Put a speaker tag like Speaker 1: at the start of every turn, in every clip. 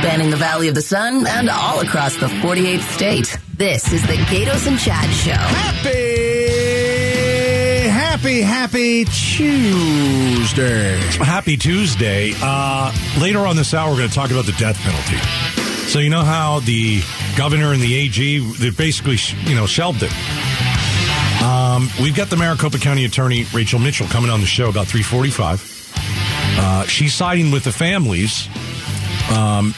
Speaker 1: spanning the Valley of the Sun and all across the 48th state. This is the Gaydos and Chad Show.
Speaker 2: Happy, happy, happy Tuesday.
Speaker 3: Happy Tuesday. Uh, later on this hour, we're going to talk about the death penalty. So you know how the governor and the AG they basically you know shelved it. Um, we've got the Maricopa County Attorney Rachel Mitchell coming on the show about three forty-five. Uh, she's siding with the families um,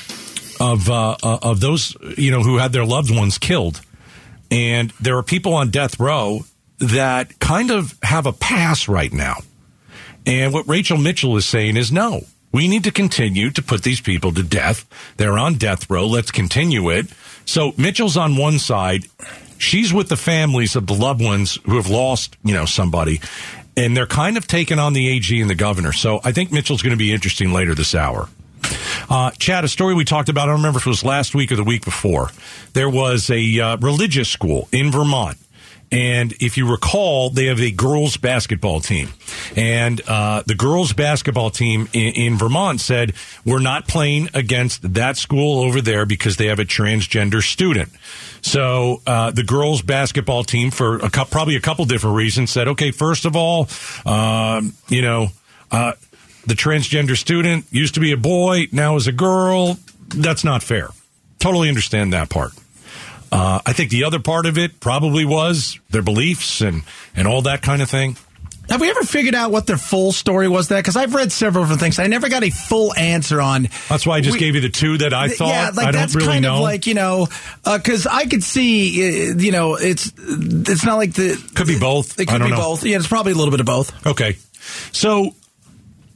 Speaker 3: of uh, uh, of those you know who had their loved ones killed, and there are people on death row that kind of have a pass right now. And what Rachel Mitchell is saying is no. We need to continue to put these people to death. They're on death row. Let's continue it. So Mitchell's on one side. She's with the families of the loved ones who have lost, you know, somebody. And they're kind of taking on the AG and the governor. So I think Mitchell's going to be interesting later this hour. Uh, Chad, a story we talked about, I don't remember if it was last week or the week before. There was a uh, religious school in Vermont and if you recall, they have a girls basketball team. And uh, the girls basketball team in, in, Vermont said, we're not playing against that school over there because they have a transgender student. So uh, the girls basketball team, for a cu- probably a couple different reasons, said, okay, first of all, um, you know, uh, the transgender student used to be a boy, now is a girl. That's not fair. Totally understand that part. Uh, I think the other part of it probably was their beliefs and, and all that kind of thing.
Speaker 2: Have we ever figured out what their full story was there? Because I've read several different things. I never got a full answer on.
Speaker 3: That's why I just we, gave you the two that I thought. Yeah, like I that's really
Speaker 2: kind
Speaker 3: know.
Speaker 2: of like you know, because uh, I could see, uh, you know, it's it's not like the
Speaker 3: could be both.
Speaker 2: It could be
Speaker 3: know.
Speaker 2: both. Yeah, it's probably a little bit of both.
Speaker 3: Okay, so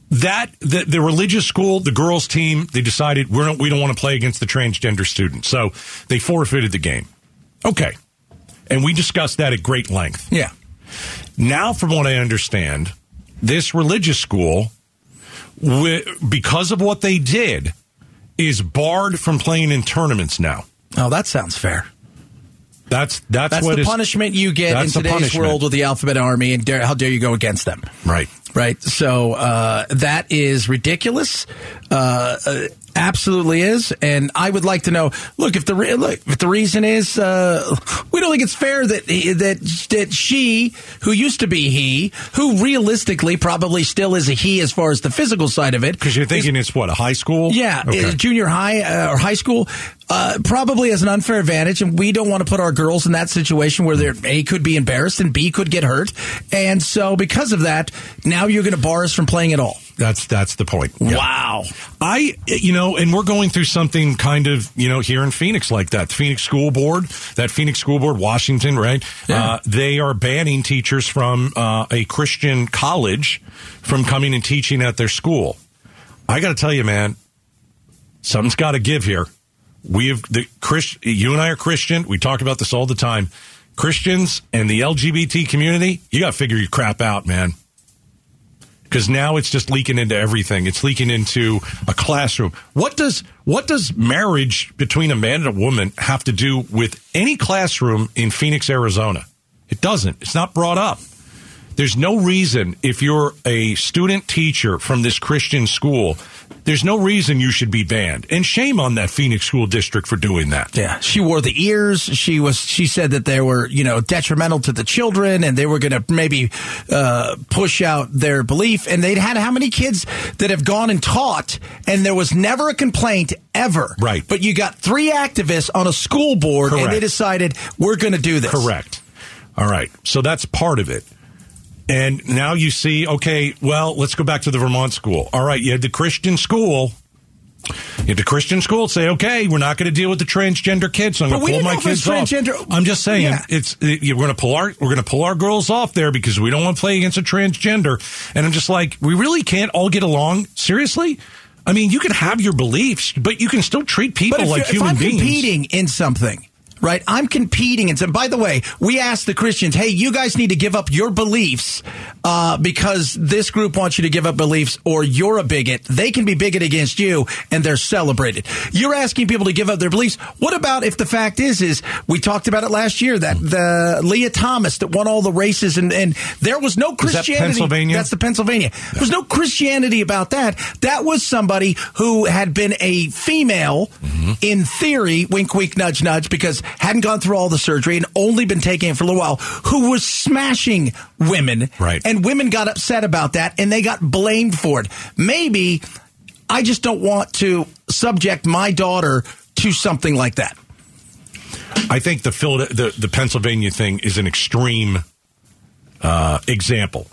Speaker 3: that the, the religious school, the girls team, they decided we're not, we don't want to play against the transgender students, so they forfeited the game. Okay, and we discussed that at great length.
Speaker 2: Yeah.
Speaker 3: Now, from what I understand, this religious school, because of what they did, is barred from playing in tournaments now.
Speaker 2: Oh, that sounds fair.
Speaker 3: That's that's,
Speaker 2: that's
Speaker 3: what
Speaker 2: the
Speaker 3: is,
Speaker 2: punishment you get in today's world with the alphabet army, and dare, how dare you go against them?
Speaker 3: Right,
Speaker 2: right. So uh, that is ridiculous. Uh, uh, absolutely is, and I would like to know. Look, if the re- look, if the reason is uh, we don't think it's fair that that that she, who used to be he, who realistically probably still is a he as far as the physical side of it,
Speaker 3: because you're thinking is, it's what a high school,
Speaker 2: yeah, okay. junior high uh, or high school, uh, probably has an unfair advantage, and we don't want to put our girls in that situation where they a could be embarrassed and b could get hurt, and so because of that, now you're going to bar us from playing at all.
Speaker 3: That's that's the point.
Speaker 2: Yeah. Wow.
Speaker 3: I you know, and we're going through something kind of you know here in Phoenix like that. The Phoenix School Board, that Phoenix School Board, Washington, right? Yeah. Uh, they are banning teachers from uh, a Christian college from coming and teaching at their school. I got to tell you, man, something's got to give here. We have the Christ. You and I are Christian. We talk about this all the time. Christians and the LGBT community, you got to figure your crap out, man because now it's just leaking into everything. It's leaking into a classroom. What does what does marriage between a man and a woman have to do with any classroom in Phoenix, Arizona? It doesn't. It's not brought up. There's no reason if you're a student teacher from this Christian school there's no reason you should be banned. And shame on that Phoenix school district for doing that.
Speaker 2: Yeah. She wore the ears. She was, she said that they were, you know, detrimental to the children and they were going to maybe, uh, push out their belief. And they'd had how many kids that have gone and taught and there was never a complaint ever.
Speaker 3: Right.
Speaker 2: But you got three activists on a school board Correct. and they decided we're going to do this.
Speaker 3: Correct. All right. So that's part of it. And now you see, okay, well, let's go back to the Vermont school. All right, you had the Christian school. You had the Christian school say, okay, we're not going to deal with the transgender kids. So I'm going to pull my kids off. I'm just saying, yeah. it's we're going to pull our we're going to pull our girls off there because we don't want to play against a transgender. And I'm just like, we really can't all get along. Seriously. I mean, you can have your beliefs, but you can still treat people like human
Speaker 2: if I'm
Speaker 3: beings.
Speaker 2: Competing in something, right? I'm competing. And, so, by the way, we asked the Christians, hey, you guys need to give up your beliefs uh, because this group wants you to give up beliefs or you're a bigot. They can be bigot against you and they're celebrated. You're asking people to give up their beliefs. What about if the fact is, is we talked about it last year that the Lia Thomas that won all the races and, and there was no Christianity.
Speaker 3: that Pennsylvania?
Speaker 2: That's the Pennsylvania. There was no Christianity about that. That was somebody who had been a female
Speaker 3: Mm-hmm.
Speaker 2: in theory, wink, wink, nudge, nudge, because hadn't gone through all the surgery and only been taking it for a little while, who was smashing women.
Speaker 3: Right.
Speaker 2: And women got upset about that and they got blamed for it. Maybe I just don't want to subject my daughter to something like that.
Speaker 3: I think the, the the Pennsylvania thing is an extreme uh, example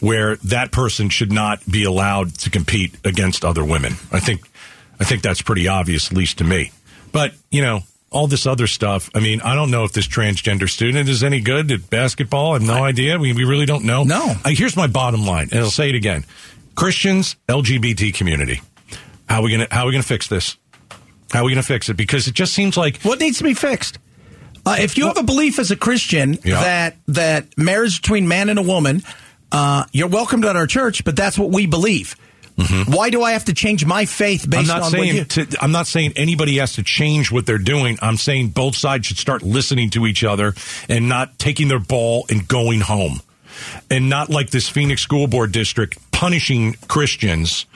Speaker 3: where that person should not be allowed to compete against other women. I think I think that's pretty obvious, at least to me. But you know, all this other stuff. I mean, I don't know if this transgender student is any good at basketball. I have no idea. We we really don't know.
Speaker 2: No.
Speaker 3: Uh, here's my bottom line, and I'll say it again: Christians, LGBT community. How are we gonna How are we gonna fix this? How are we gonna fix it? Because it just seems like
Speaker 2: What needs to be fixed? Uh, if you have a belief as a Christian
Speaker 3: Yeah.
Speaker 2: that that marriage between man and a woman, uh, you're welcomed at our church, but that's what we believe. Why do I have to change my faith
Speaker 3: Mm-hmm. I'm
Speaker 2: based
Speaker 3: not
Speaker 2: on
Speaker 3: saying
Speaker 2: what you?
Speaker 3: to, I'm not saying anybody has to change what they're doing. I'm saying both sides should start listening to each other and not taking their ball and going home, and not like this Phoenix School Board District punishing Christians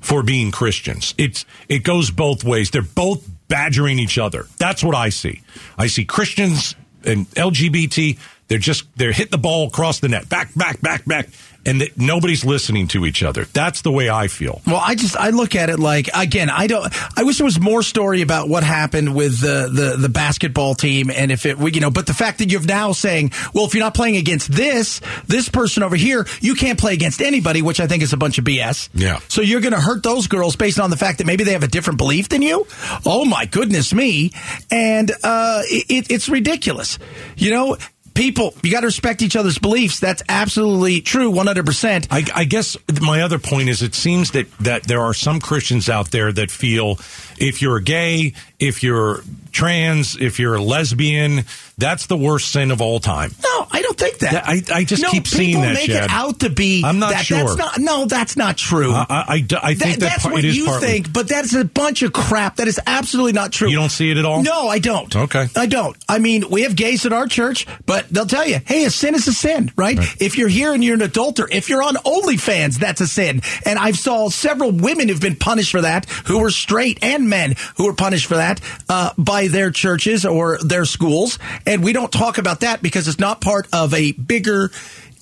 Speaker 3: for being Christians. It's it goes both ways. They're both badgering each other. That's what I see. I see Christians and LGBT. They're just they're hit the ball across the net, back, back, back, back, and that nobody's listening to each other. That's the way I feel.
Speaker 2: Well, I just I look at it like again. I don't. I wish there was more story about what happened with the the, the basketball team, and if it you know. But the fact that you're now saying, well, if you're not playing against this this person over here, you can't play against anybody, which I think is a bunch of BS.
Speaker 3: Yeah.
Speaker 2: So you're going to hurt those girls based on the fact that maybe they have a different belief than you. Oh my goodness me! And uh, it, it's ridiculous. You know. People, you got to respect each other's beliefs. That's absolutely true, 100%.
Speaker 3: I, I guess my other point is it seems that, that there are some Christians out there that feel if you're gay, if you're trans, if you're a lesbian, that's the worst sin of all time.
Speaker 2: No, I don't think that.
Speaker 3: I- I just
Speaker 2: no,
Speaker 3: keep seeing
Speaker 2: people
Speaker 3: that,
Speaker 2: make
Speaker 3: Chad.
Speaker 2: it out to be.
Speaker 3: I'm not
Speaker 2: that,
Speaker 3: sure.
Speaker 2: That's not, no, that's not true.
Speaker 3: I, I, I think that,
Speaker 2: that's
Speaker 3: part,
Speaker 2: what you
Speaker 3: partly.
Speaker 2: think, but that's a bunch of crap. That is absolutely not true.
Speaker 3: You don't see it at all?
Speaker 2: No, I don't.
Speaker 3: Okay.
Speaker 2: I don't. I mean, we have gays at our church, but they'll tell you, hey, a sin is a sin, right? If you're here and you're an adulterer, if you're on OnlyFans, that's a sin. And I've saw several women who've been punished for that, who were straight, and men who were punished for that uh, by their churches or their schools. And we don't talk about that because it's not part of a bigger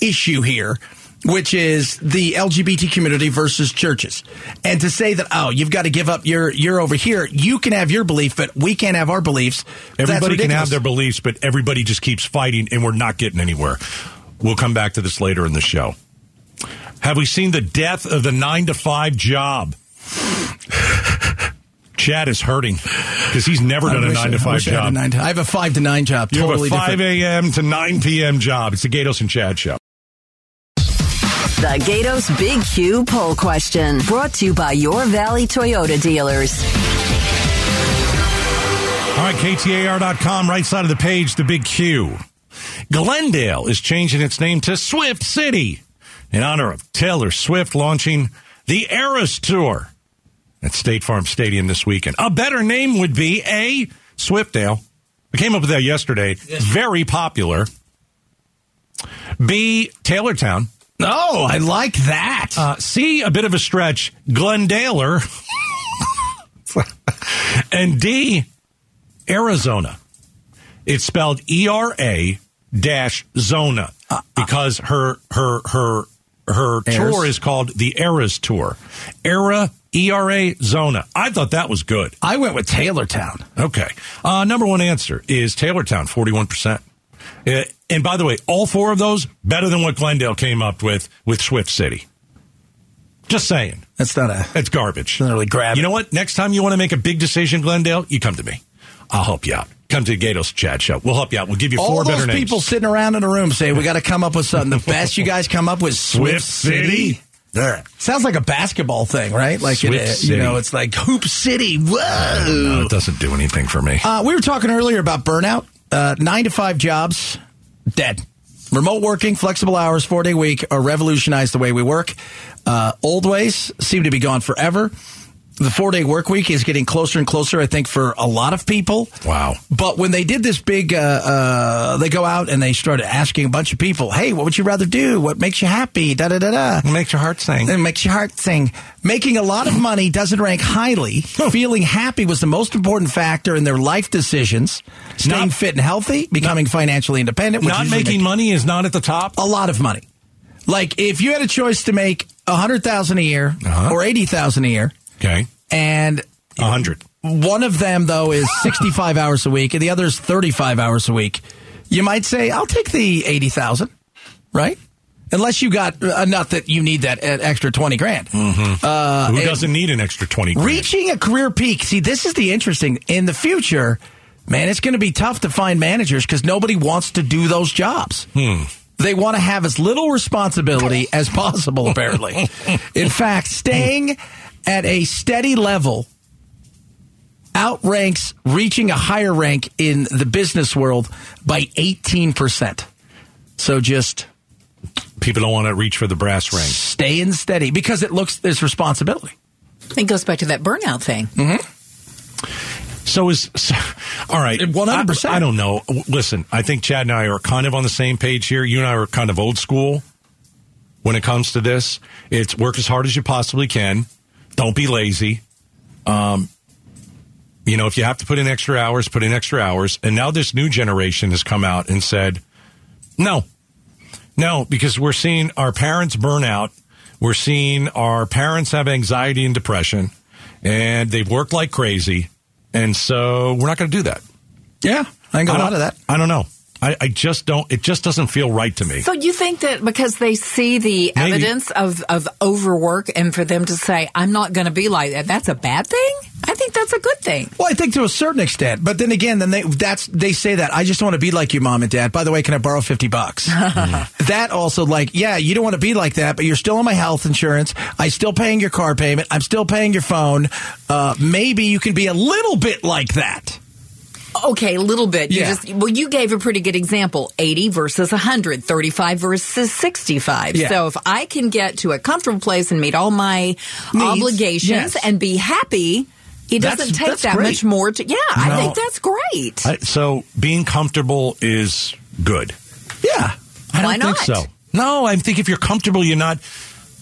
Speaker 2: issue here. Which is the LGBT community versus churches, and to say that oh you've got to give up your you're over here you can have your belief but we can't have our beliefs.
Speaker 3: Everybody can have their beliefs, but everybody just keeps fighting, and we're not getting anywhere. We'll come back to this later in the show. Have we seen the death of the nine to five job? Chad is hurting because he's never done a nine
Speaker 2: I,
Speaker 3: to five
Speaker 2: wish I
Speaker 3: job.
Speaker 2: nine to- I have a five to nine job.
Speaker 3: You
Speaker 2: Totally
Speaker 3: have a 5 a.m. to 9 p.m. job. It's the Gaydos and Chad show.
Speaker 1: The Gaydos Big Q poll question brought to you by your Valley Toyota dealers.
Speaker 3: All right, KTAR.com, right side of the page, the big Q. Glendale is changing its name to Swift City in honor of Taylor Swift launching the Eras Tour at State Farm Stadium this weekend. A better name would be A. Swiftdale. I came up with that yesterday. Very popular. B. Taylortown.
Speaker 2: Oh, I like that.
Speaker 3: Uh, C, a bit of a stretch, Glendaler. and D, Arizona. It's spelled E R A dash Zona because her her her her tour is called the Eras Tour. Era E R A Zona. I thought that was good.
Speaker 2: I went with Taylortown.
Speaker 3: Okay. Uh, number one answer is Taylortown, 41%. Uh, and by the way, all four of those better than what Glendale came up with with Swift City. Just saying.
Speaker 2: That's not a.
Speaker 3: That's garbage.
Speaker 2: Doesn't really grab
Speaker 3: You know what? Next time you want to make a big decision, Glendale, you come to me. I'll help you out. Come to the Gaydos Chad Show. We'll help you out. We'll give you
Speaker 2: All
Speaker 3: four
Speaker 2: those
Speaker 3: better names.
Speaker 2: people sitting around in a room say we got to come up with something. The best you guys come up with Swift,
Speaker 3: Swift City?
Speaker 2: Sounds like a basketball thing, right? Like it,
Speaker 3: Swift
Speaker 2: uh, you know, it's like Hoop City. Whoa!
Speaker 3: No, it doesn't do anything for me.
Speaker 2: Uh, we were talking earlier about burnout. Uh, nine to five jobs, dead. Remote working, flexible hours, four day week are revolutionized the way we work. Uh, old ways seem to be gone forever. The four day work week is getting closer and closer, I think, for a lot of people.
Speaker 3: Wow.
Speaker 2: But when they did this big, uh, uh, they go out and they started asking a bunch of people, hey, what would you rather do? What makes you happy? Da da da da.
Speaker 3: It makes your heart sing.
Speaker 2: It makes your heart sing. Making a lot of money doesn't rank highly. Feeling happy was the most important factor in their life decisions. Staying
Speaker 3: Not-
Speaker 2: fit and healthy, becoming financially independent. which
Speaker 3: Not making
Speaker 2: make
Speaker 3: money is not at the top.
Speaker 2: a lot of money. Like if you had a choice to make a hundred thousand a year
Speaker 3: Uh-huh.
Speaker 2: or eighty thousand a year,
Speaker 3: Okay.
Speaker 2: and
Speaker 3: A hundred.
Speaker 2: one of them though is sixty-five hours a week, and the other is thirty-five hours a week, you might say, "I'll take the eighty thousand, right?" Unless you got enough that you need that uh, extra twenty grand. Uh,
Speaker 3: Who doesn't need an extra 20 grand?
Speaker 2: reaching a career peak. See, this is the interesting in the future, man. It's going to be tough to find managers because nobody wants to do those jobs. They want to have as little responsibility as possible. Apparently, in fact, staying at a steady level outranks reaching a higher rank in the business world by eighteen percent. So just
Speaker 3: People don't want to reach for the brass ring.
Speaker 2: staying steady because it looks there's responsibility.
Speaker 4: It goes back to that burnout thing. Mm-hmm.
Speaker 3: So is so, all right.
Speaker 2: 100%.
Speaker 3: I, I don't know. Listen, I think Chad and I are kind of on the same page here. You and I are kind of old school when it comes to this. It's work as hard as you possibly can. Don't be lazy. Um, you know, if you have to put in extra hours, put in extra hours. And now this new generation has come out and said, no, no, because we're seeing our parents burn out. We're seeing our parents have anxiety and depression, and they've worked like crazy. And so we're not going to do that.
Speaker 2: Yeah, I think a
Speaker 3: I
Speaker 2: lot of that.
Speaker 3: I don't know. I, I just don't. It just doesn't feel right to me.
Speaker 4: So you think that because they see the
Speaker 3: Maybe.
Speaker 4: evidence of, of overwork and for them to say, I'm not going to be like that, that's a bad thing? I think that's a good thing.
Speaker 2: Well, I think to a certain extent, but then again, then they that's they say that I just want to be like you, mom and dad. By the way, can I borrow fifty bucks? that also, like, yeah, you don't want to be like that, but you're still on my health insurance. I'm still paying your car payment. I'm still paying your phone. Uh, maybe you can be a little bit like that.
Speaker 4: Okay, a little bit. You
Speaker 2: Yeah.
Speaker 4: just well, you gave a pretty good example: eighty versus 100, 35 versus sixty-five.
Speaker 2: Yeah.
Speaker 4: So if I can get to a comfortable place and meet all my obligations
Speaker 2: yes.
Speaker 4: and be happy, it
Speaker 2: That's-
Speaker 4: doesn't take
Speaker 2: that's
Speaker 4: that
Speaker 2: great.
Speaker 4: much more to. Yeah, I think that's great.
Speaker 3: I, so being comfortable is good.
Speaker 2: Yeah,
Speaker 3: I don't
Speaker 4: Why
Speaker 3: think so. No, I think if you're comfortable, you're not.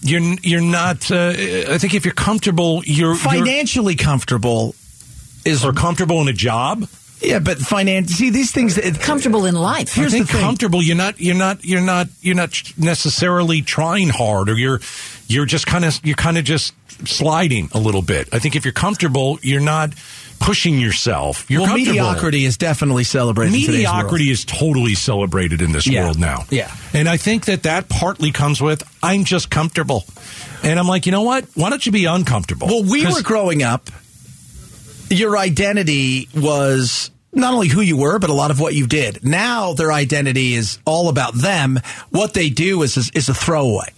Speaker 3: You're you're not. Uh, I think if you're comfortable, you're you're,
Speaker 2: financially comfortable is
Speaker 3: or comfortable in a job.
Speaker 2: Yeah, but finance. See these things. It,
Speaker 4: Comfortable in life.
Speaker 2: Here's
Speaker 3: I
Speaker 2: the
Speaker 3: think
Speaker 2: thing.
Speaker 3: comfortable. You're not. You're not. You're not. You're not necessarily trying hard, or you're. You're just kind of. You're kind of just sliding a little bit. I think if you're comfortable, you're not pushing yourself. You're
Speaker 2: well,
Speaker 3: comfortable.
Speaker 2: mediocrity is definitely celebrated. in world.
Speaker 3: Mediocrity is totally celebrated in this
Speaker 2: Yeah.
Speaker 3: world now.
Speaker 2: Yeah.
Speaker 3: And I think that that partly comes with I'm just comfortable. And I'm like, you know what? Why don't you be uncomfortable?
Speaker 2: Well, we were growing up. Your identity was not only who you were, but a lot of what you did. Now their identity is all about them. What they do is is, is a throwaway.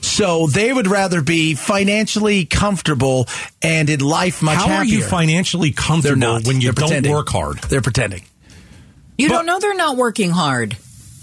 Speaker 2: So they would rather be financially comfortable and in life much
Speaker 3: How
Speaker 2: happier.
Speaker 3: are you financially comfortable
Speaker 2: not.
Speaker 3: when you
Speaker 2: They're
Speaker 3: don't
Speaker 2: pretending.
Speaker 3: work hard?
Speaker 2: They're pretending.
Speaker 4: You
Speaker 3: But-
Speaker 4: don't know they're not working hard.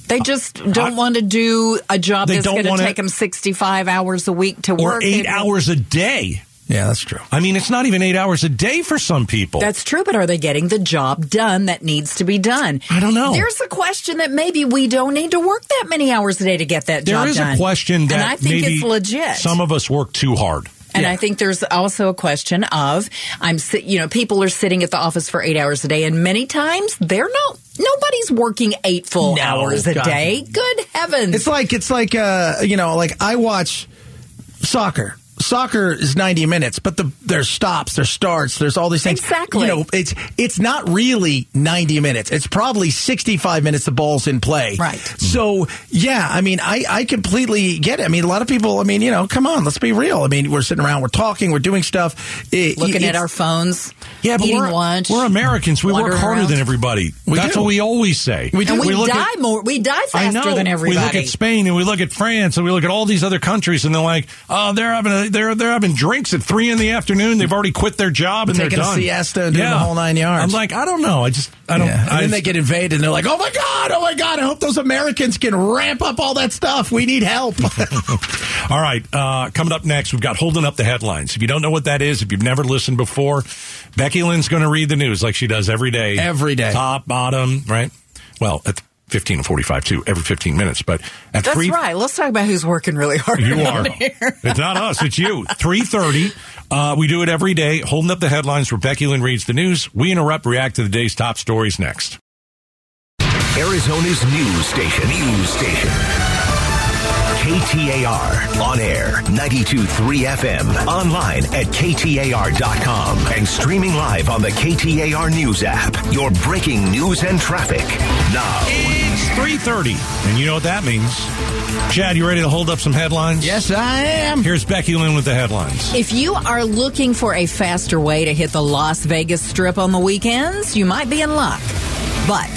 Speaker 4: They uh, just don't
Speaker 3: I-
Speaker 4: want to do a job
Speaker 3: They
Speaker 4: that's going to take them 65 hours a week to
Speaker 3: Or
Speaker 4: work.
Speaker 3: eight
Speaker 4: They-
Speaker 3: hours a day.
Speaker 2: Yeah, that's true.
Speaker 3: I mean, it's not even eight hours a day for some people.
Speaker 4: That's true, but are they getting the job done that needs to be done?
Speaker 3: I don't know.
Speaker 4: There's a question that maybe we don't need to work that many hours a day to get that
Speaker 3: there
Speaker 4: job
Speaker 3: is
Speaker 4: done.
Speaker 3: a question that
Speaker 4: and I think
Speaker 3: maybe
Speaker 4: it's legit.
Speaker 3: some of us work too hard.
Speaker 4: And
Speaker 2: Yeah.
Speaker 4: I think there's also a question of I'm, si- you know, people are sitting at the office for eight hours a day, and many times they're not. Nobody's working eight full
Speaker 2: No,
Speaker 4: hours a
Speaker 2: God.
Speaker 4: day. Good heavens!
Speaker 2: It's like it's like uh you know like I watch soccer. Soccer is 90 minutes, but the there's stops, there's starts, there's all these things.
Speaker 4: Exactly.
Speaker 2: You know, it's it's not really 90 minutes. It's probably 65 minutes the ball's in play.
Speaker 4: Right.
Speaker 2: So, yeah, I mean, I I completely get it. I mean, a lot of people, I mean, you know, come on, let's be real. I mean, we're sitting around, we're talking, we're doing stuff. It-
Speaker 4: looking at our phones.
Speaker 3: Yeah, but
Speaker 4: eating
Speaker 3: we're,
Speaker 4: lunch.
Speaker 3: we're Americans. We work harder
Speaker 4: around.
Speaker 3: than everybody.
Speaker 2: We
Speaker 3: That's
Speaker 2: do.
Speaker 3: what we always say.
Speaker 2: We do.
Speaker 4: and we,
Speaker 3: look
Speaker 4: die
Speaker 3: at-
Speaker 4: more. We die
Speaker 3: I
Speaker 4: faster
Speaker 3: know.
Speaker 4: than everybody.
Speaker 3: We look at Spain and we look at France and we look at all these other countries and they're like, oh, they're having a, they're they're having drinks at three in the afternoon. They've already quit their job and
Speaker 2: Taking
Speaker 3: they're done.
Speaker 2: siesta and doing the whole nine yards.
Speaker 3: I'm like, I don't know. I just I don't.
Speaker 2: Yeah. And
Speaker 3: I,
Speaker 2: then they get invaded and they're like, oh my God, oh my God, I hope those Americans can ramp up all that stuff. We need help.
Speaker 3: All right, uh, coming up next, we've got holding up the headlines. If you don't know what that is, if you've never listened before, Becky Lynn's going to read the news like she does every day,
Speaker 2: Every day.
Speaker 3: top, bottom, right? Well, at fifteen and forty-five too, every fifteen minutes. But at
Speaker 4: That's
Speaker 3: three,
Speaker 4: right. Let's talk about who's working really hard.
Speaker 3: You are.
Speaker 4: here.
Speaker 3: It's not us. It's you. Three thirty. Uh, we do it every day, holding up the headlines where Becky Lynn reads the news. We interrupt, react to the day's top stories next.
Speaker 5: Arizona's news station. News station. KTAR. On air. 92.3 FM. Online at KTAR.com. And streaming live on the KTAR News app. Your breaking news and traffic. Now.
Speaker 3: It's three thirty, and you know what that means. Chad, you ready to hold up some headlines?
Speaker 2: yes, I am.
Speaker 3: Here's Becky Lynn with the headlines.
Speaker 4: If you are looking for a faster way to hit the Las Vegas Strip on the weekends, you might be in luck. But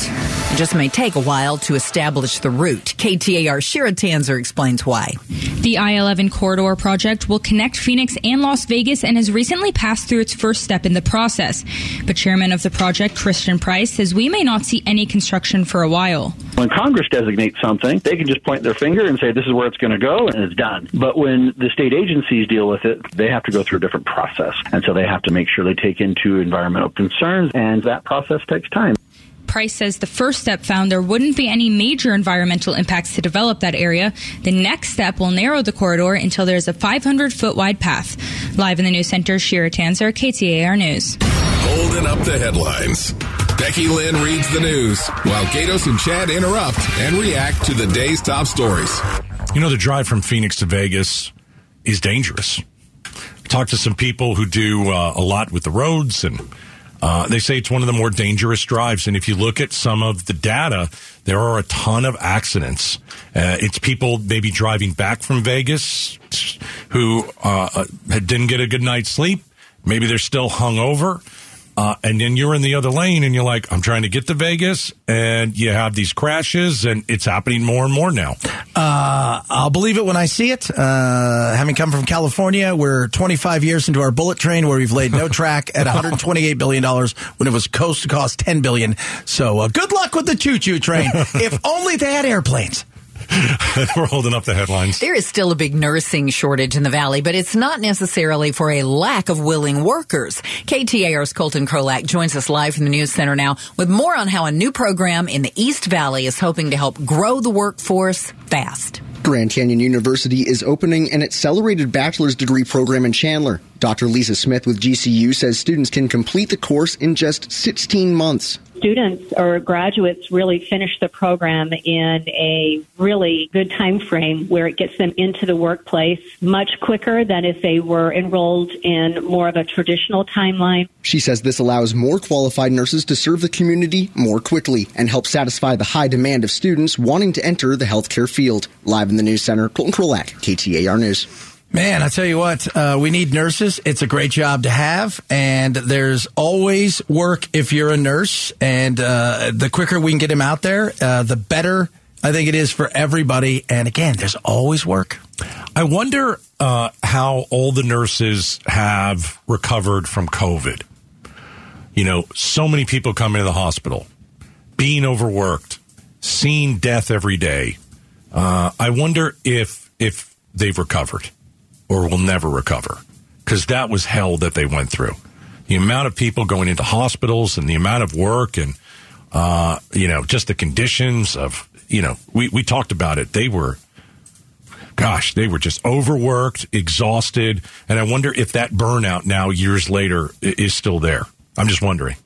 Speaker 4: it just may take a while to establish the route. KTAR Shira Tanzer explains why.
Speaker 6: The I 11 corridor project will connect Phoenix and Las Vegas and has recently passed through its first step in the process. But chairman of the project, Christian Price, says we may not see any construction for a while.
Speaker 7: When Congress designates something, they can just point their finger and say, this is where it's going to go, and it's done. But when the state agencies deal with it, they have to go through a different process. And so they have to make sure they take into environmental concerns, and that process takes time.
Speaker 6: Price says the first step found there wouldn't be any major environmental impacts to develop that area. The next step will narrow the corridor until there's a 500 foot wide path. Live in the news center, Shira Tanzer, KTAR News.
Speaker 8: Holding up the headlines. Becky Lynn reads the news while Gaydos and Chad interrupt and react to the day's top stories.
Speaker 3: You know, the drive from Phoenix to Vegas is dangerous. Talk to some people who do uh, a lot with the roads, and uh, they say it's one of the more dangerous drives. And if you look at some of the data, there are a ton of accidents. Uh, it's people maybe driving back from Vegas who uh, uh, didn't get a good night's sleep. Maybe they're still hungover. Uh, and then you're in the other lane and you're like, I'm trying to get to Vegas. And you have these crashes, and it's happening more and more now.
Speaker 2: Uh, I'll believe it when I see it. Uh, having come from California, we're 25 years into our bullet train where we've laid no track at 128 billion dollars when it was coast to cost 10 billion. So uh, good luck with the choo choo train. if only they had airplanes.
Speaker 3: We're holding up the headlines.
Speaker 4: There is still a big nursing shortage in the valley, but it's not necessarily for a lack of willing workers. KTAR's Colton Krolak joins us live from the News Center now with more on how a new program in the East Valley is hoping to help grow the workforce fast.
Speaker 9: Grand Canyon University is opening an accelerated bachelor's degree program in Chandler. Dr. Lisa Smith with GCU says students can complete the course in just 16 months.
Speaker 10: students or graduates really finish the program in a really good time frame where it gets them into the workplace much quicker than if they were enrolled in more of a traditional timeline.
Speaker 9: She says this allows more qualified nurses to serve the community more quickly and help satisfy the high demand of students wanting to enter the healthcare field. Field, live in the news center, Colton Krolak, KTAR News.
Speaker 2: Man, I tell you what, uh, we need nurses. It's a great job to have, and there's always work if you're a nurse. And uh, the quicker we can get them out there, uh, the better I think it is for everybody. And again, there's always work.
Speaker 3: I wonder uh, how all the nurses have recovered from COVID. You know, so many people come into the hospital, being overworked, seeing death every day. Uh, I wonder if if they've recovered or will never recover because that was hell that they went through. The amount of people going into hospitals and the amount of work and uh, you know just the conditions of you know we we talked about it. They were gosh, they were just overworked, exhausted, and I wonder if that burnout now, years later, is still there. I'm just wondering.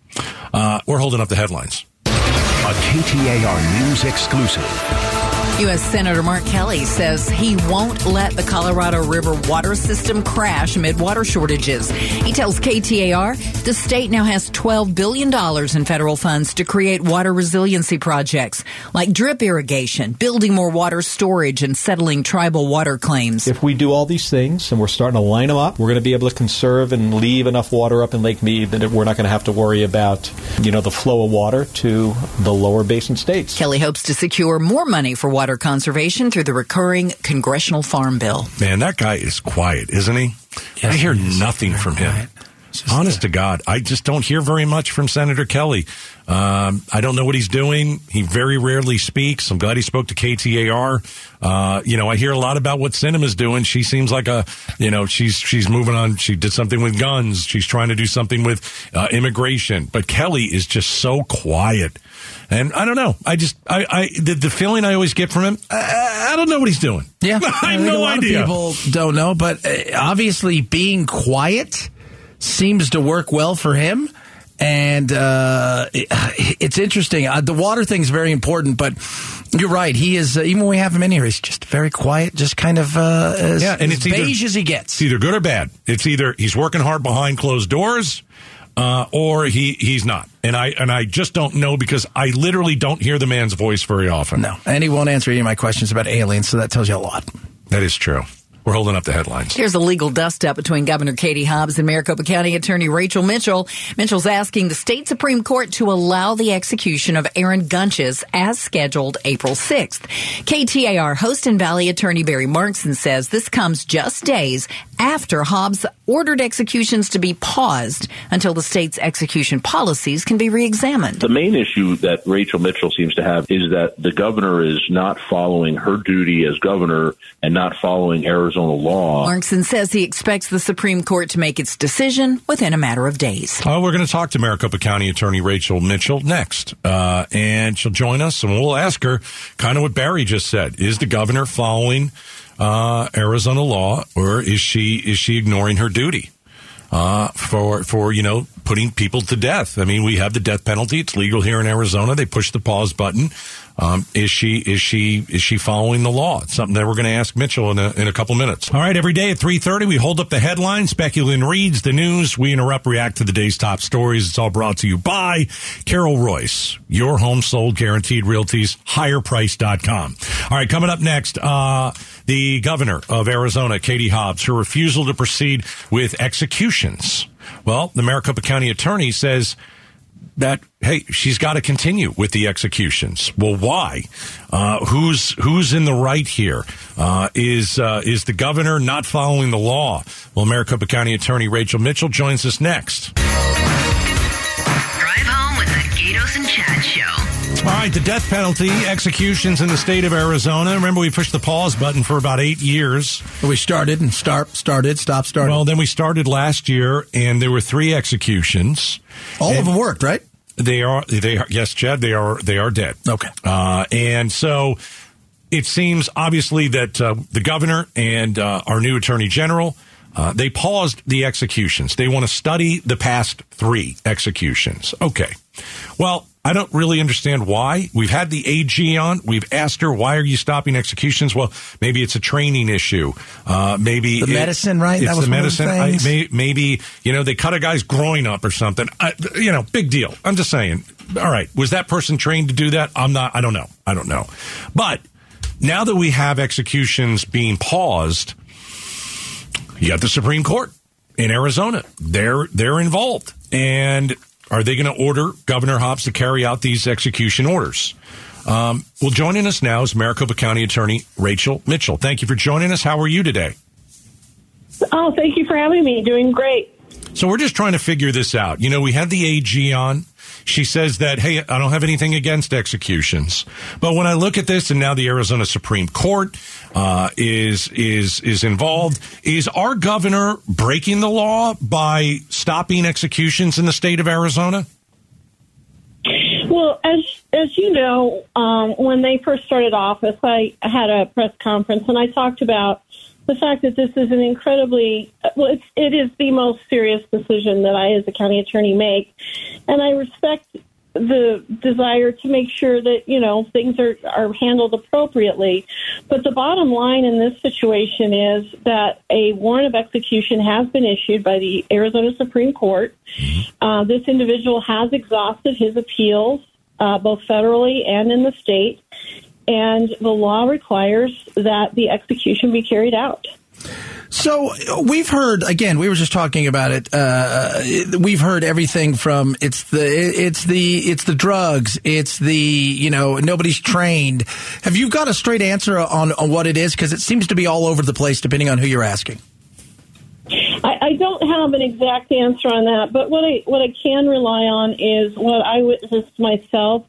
Speaker 3: Uh, we're holding up the headlines.
Speaker 5: A KTAR News exclusive.
Speaker 4: U.S. Senator Mark Kelly says he won't let the Colorado River water system crash amid water shortages. He tells KTAR the state now has $12 billion in federal funds to create water resiliency projects like drip irrigation, building more water storage, and settling tribal water claims.
Speaker 11: If we do all these things and we're starting to line them up, we're going to be able to conserve and leave enough water up in Lake Mead that we're not going to have to worry about, you know, the flow of water to the lower basin states.
Speaker 4: Kelly hopes to secure more money for water conservation through the recurring congressional farm bill.
Speaker 3: Man, that guy is quiet, isn't he?
Speaker 2: Yes,
Speaker 3: I hear
Speaker 2: he is.
Speaker 3: nothing from him.
Speaker 2: Quiet. Just,
Speaker 3: Honest to God, I just don't hear very much from Senator Kelly. Um, I don't know what he's doing. He very rarely speaks. I'm glad he spoke to KTAR. Uh, you know, I hear a lot about what Sinema's doing. She seems like a, you know, she's she's moving on. She did something with guns. She's trying to do something with uh, immigration. But Kelly is just so quiet. And I don't know. I just, I, I the, the feeling I always get from him, I, I don't know what he's doing.
Speaker 2: Yeah,
Speaker 3: I have no
Speaker 2: a lot
Speaker 3: idea.
Speaker 2: Of people don't know, but uh, obviously being quiet seems to work well for him. And uh, it- it's interesting. Uh, the water thing is very important, but you're right. He is uh, even when we have him in here, he's just very quiet, just kind of uh, as,
Speaker 3: Yeah, and
Speaker 2: as
Speaker 3: it's either-
Speaker 2: beige as he gets.
Speaker 3: It's either good or bad. It's either he's working hard behind closed doors, uh, or he he's not. And I and I just don't know because I literally don't hear the man's voice very often.
Speaker 2: No, and he won't answer any of my questions about aliens, so that tells you a lot.
Speaker 3: That is true. We're holding up the headlines.
Speaker 4: Here's a legal dust up between Governor Katie Hobbs and Maricopa County Attorney Rachel Mitchell. Mitchell's asking the state Supreme Court to allow the execution of Aaron Gunches as scheduled April 6th. KTAR host and Valley Attorney Barry Markson says this comes just days after Hobbs ordered executions to be paused until the state's execution policies can be reexamined.
Speaker 12: The main issue that Rachel Mitchell seems to have is that the governor is not following her duty as governor and not following Arizona law.
Speaker 4: Markson says he expects the Supreme Court to make its decision within a matter of days.
Speaker 3: Oh, we're going to talk to Maricopa County Attorney Rachel Mitchell next, uh, and she'll join us, and we'll ask her kind of what Barry just said: Is the governor following uh, Arizona law, or is she is she ignoring her duty uh, for for you know putting people to death? I mean, we have the death penalty; it's legal here in Arizona. They push the pause button. Um, is she is she is she following the law? It's something that we're going to ask Mitchell in a, in a couple minutes. All right, every day at three thirty, we hold up the headlines. Becky Lynn reads the news. We interrupt, react to the day's top stories. It's all brought to you by Carol Royse, your home sold guaranteed realties, higherprice.com. All right, coming up next, uh, the governor of Arizona, Katie Hobbs, her refusal to proceed with executions. Well, the Maricopa County attorney says that hey, she's got to continue with the executions. Well, why? Uh, who's who's in the right here? Uh, is uh, is the governor not following the law? Well, Maricopa County Attorney Rachel Mitchell joins us next.
Speaker 1: Drive home with the Gaydos and Chad.
Speaker 3: All right, the death penalty executions in the state of Arizona. Remember, we pushed the pause button for about eight years.
Speaker 2: We started and start started, stop, started.
Speaker 3: Well, then we started last year, and there were three executions.
Speaker 2: All of them worked, right?
Speaker 3: They are. They are. Yes, Chad. They are. They are dead.
Speaker 2: Okay.
Speaker 3: Uh, and so it seems obviously that uh, the governor and uh, our new attorney general uh, they paused the executions. They want to study the past three executions. Okay. Well, I don't really understand why. We've had the AG on. We've asked her, why are you stopping executions? Well, maybe it's a training issue. Uh, maybe
Speaker 2: The
Speaker 3: it-
Speaker 2: medicine, right?
Speaker 3: It's
Speaker 2: That was
Speaker 3: the
Speaker 2: one of the
Speaker 3: medicine. I, may, maybe, you know, they cut a guy's groin up or something. I, you know, big deal. I'm just saying. All right. Was that person trained to do that? I'm not, I don't know. I don't know. But now that we have executions being paused, you got the Supreme Court in Arizona. They're, they're involved. And are they going to order Governor Hobbs to carry out these execution orders? Um, well, joining us now is Maricopa County Attorney Rachel Mitchell. Thank you for joining us. How are you today?
Speaker 13: Oh, thank you for having me. Doing great.
Speaker 3: So we're just trying to figure this out. You know, we had the AG on. She says that, hey, I don't have anything against executions. But when I look at this and now the Arizona Supreme Court uh, is is is involved, is our governor breaking the law by stopping executions in the state of Arizona?
Speaker 13: Well, as as you know, um, when they first started office, I had a press conference and I talked about the fact that this is an incredibly well, it's, it is the most serious decision that I, as a county attorney, make, and I respect the desire to make sure that you know things are are handled appropriately. But the bottom line in this situation is that a warrant of execution has been issued by the Arizona Supreme Court. Uh, this individual has exhausted his appeals, uh, both federally and in the state, and the law requires that the execution be carried out.
Speaker 2: So we've heard again. We were just talking about it. Uh, we've heard everything from it's the it's the it's the drugs. It's the you know nobody's trained. Have you got a straight answer on, on what it is? Because it seems to be all over the place depending on who you're asking.
Speaker 13: I, I don't have an exact answer on that, but what I what I can rely on is what I witnessed myself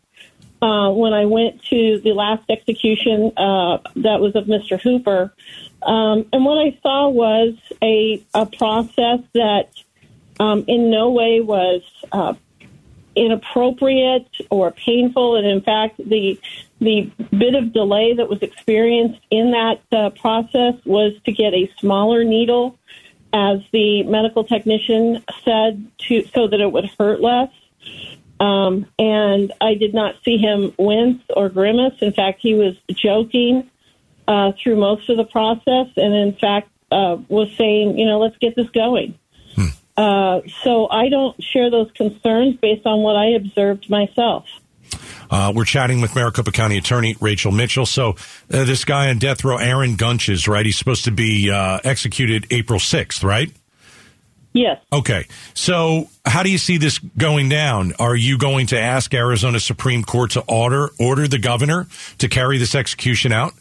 Speaker 13: uh, when I went to the last execution uh, that was of Mr. Hooper, um, and what I saw was a a process that um, in no way was uh, inappropriate or painful, and in fact, the the bit of delay that was experienced in that uh, process was to get a smaller needle as the medical technician said, to so that it would hurt less. Um, and I did not see him wince or grimace. In fact, he was joking uh, through most of the process, and in fact, uh, was saying, you know, let's get this going. Uh, so I don't share those concerns based on what I observed myself.
Speaker 3: Uh, we're chatting with Maricopa County Attorney Rachel Mitchell. So uh, this guy on death row, Aaron Gunches, right? He's supposed to be uh, executed April 6th, right?
Speaker 13: Yes.
Speaker 3: Okay. So how do you see this going down? Are you going to ask Arizona Supreme Court to order order the governor to carry this execution out?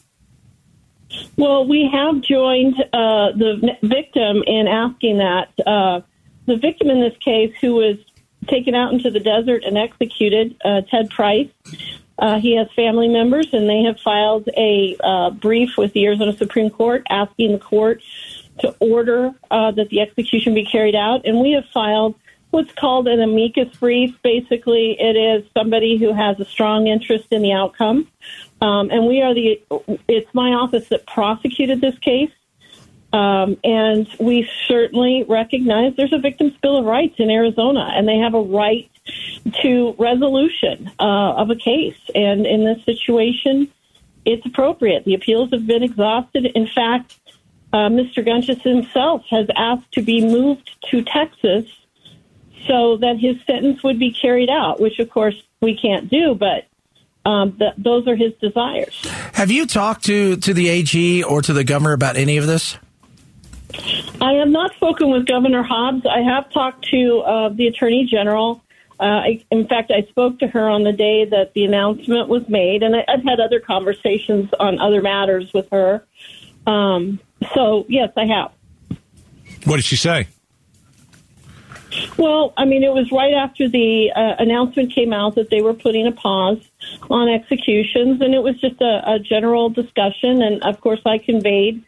Speaker 13: Well, we have joined uh, the victim in asking that. Uh, the victim in this case, who was taken out into the desert and executed, uh, Ted Price, uh, he has family members, and they have filed a uh, brief with the Arizona Supreme Court asking the court to order uh, that the execution be carried out. And we have filed what's called an amicus brief. Basically, it is somebody who has a strong interest in the outcome. Um, and we are the, it's my office that prosecuted this case. Um, and we certainly recognize there's a victim's bill of rights in Arizona, and they have a right to resolution uh, of a case. And in this situation, it's appropriate. The appeals have been exhausted. In fact, uh, Mr. Gunches himself has asked to be moved to Texas so that his sentence would be carried out, which of course we can't do, but um, th- those are his desires.
Speaker 2: Have you talked to to the AG or to the governor about any of this?
Speaker 13: I have not spoken with Governor Hobbs. I have talked to uh, the Attorney General. Uh, I, in fact, I spoke to her on the day that the announcement was made, and I, I've had other conversations on other matters with her. Um, so, yes, I have.
Speaker 3: What did she say?
Speaker 13: Well, I mean, it was right after the uh, announcement came out that they were putting a pause on executions, and it was just a, a general discussion. And of course, I conveyed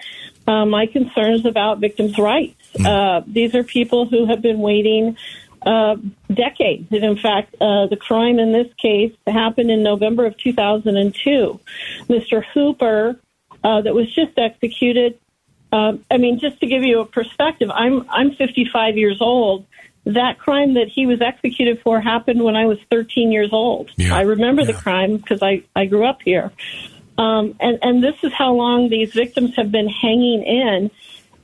Speaker 13: uh, my concerns about victims' rights. Uh, these are people who have been waiting uh, decades. And in fact, uh, the crime in this case happened in November of 2002. Mr. Hooper, uh, that was just executed. Uh, I mean, just to give you a perspective, I'm I'm 55 years old. That crime that he was executed for happened when I was 13 years old. I remember the crime because I I grew up here. Um, and, and this is how long these victims have been hanging in.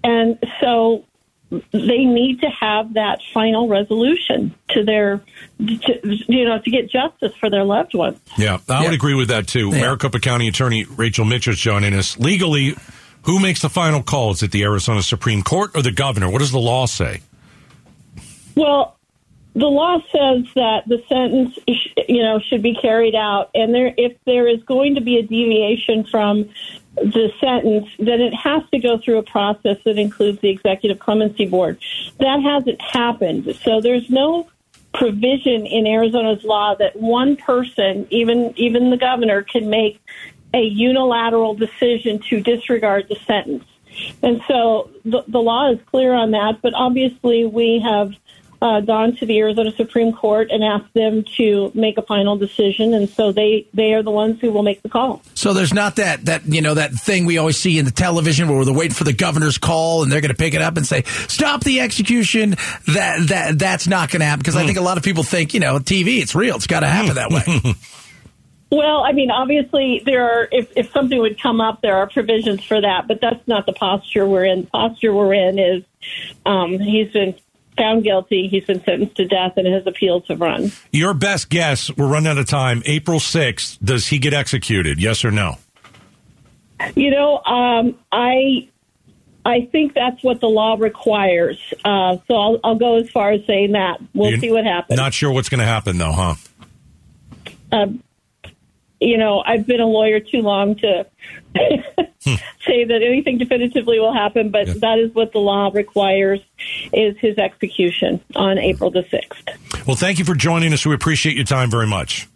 Speaker 13: And so they need to have that final resolution to their, to, you know, to get justice for their loved ones.
Speaker 3: Yeah, I would agree with that too. Maricopa County Attorney Rachel Mitchell is joining us. Legally, who makes the final call? Is it the Arizona Supreme Court or the governor? What does the law say?
Speaker 13: Well, the law says that the sentence, you know, should be carried out, and there, if there is going to be a deviation from the sentence, then it has to go through a process that includes the executive clemency board. That hasn't happened, so there's no provision in Arizona's law that one person, even even the governor, can make a unilateral decision to disregard the sentence. And so the, the law is clear on that, but obviously we have uh, gone to the Arizona Supreme Court and asked them to make a final decision, and so they they are the ones who will make the call.
Speaker 2: So there's not that that you know that thing we always see in the television where they're waiting for the governor's call and they're going to pick it up and say stop the execution. That that that's not going to happen because I think a lot of people think you know TV it's real. It's got to happen that way.
Speaker 13: Well, I mean, obviously, there are. If, if something would come up, there are provisions for that, but that's not the posture we're in. The posture we're in is um, he's been found guilty, he's been sentenced to death, and his appeals have run.
Speaker 3: Your best guess, we're running out of time. April 6th, does he get executed? Yes or no?
Speaker 13: You know, um, I I think that's what the law requires. Uh, so I'll, I'll go as far as saying that. We'll
Speaker 3: You're
Speaker 13: see what happens.
Speaker 3: Not sure what's going to happen, though, huh?
Speaker 13: um, you know, I've been a lawyer too long to hmm. say that anything definitively will happen, but that is what the law requires is his execution on April the 6th.
Speaker 3: Well, thank you for joining us. We appreciate your time very much.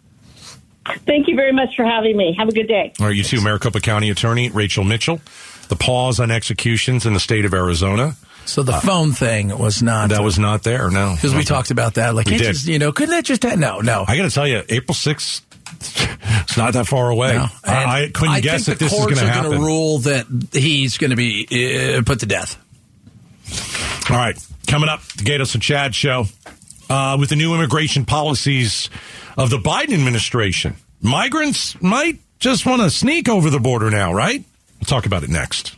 Speaker 13: Thank you very much for having me. Have a good day.
Speaker 3: All right, you too, Maricopa County Attorney Rachel Mitchell. The pause on executions in the state of Arizona.
Speaker 2: So the uh, phone thing was not.
Speaker 3: That was not there, no.
Speaker 2: because we talked about that. Like,
Speaker 3: We did.
Speaker 2: just, you know, couldn't that just ha- no, no.
Speaker 3: I got to tell you, April 6th, it's not that far away.
Speaker 2: No.
Speaker 3: I, I couldn't
Speaker 2: I
Speaker 3: guess that this is going to happen.
Speaker 2: rule that he's going to be uh, put to death.
Speaker 3: All right, coming up, the Gaydos and Chad show uh, with the new immigration policies of the Biden administration. Migrants might just want to sneak over the border now, right? We'll talk about it next.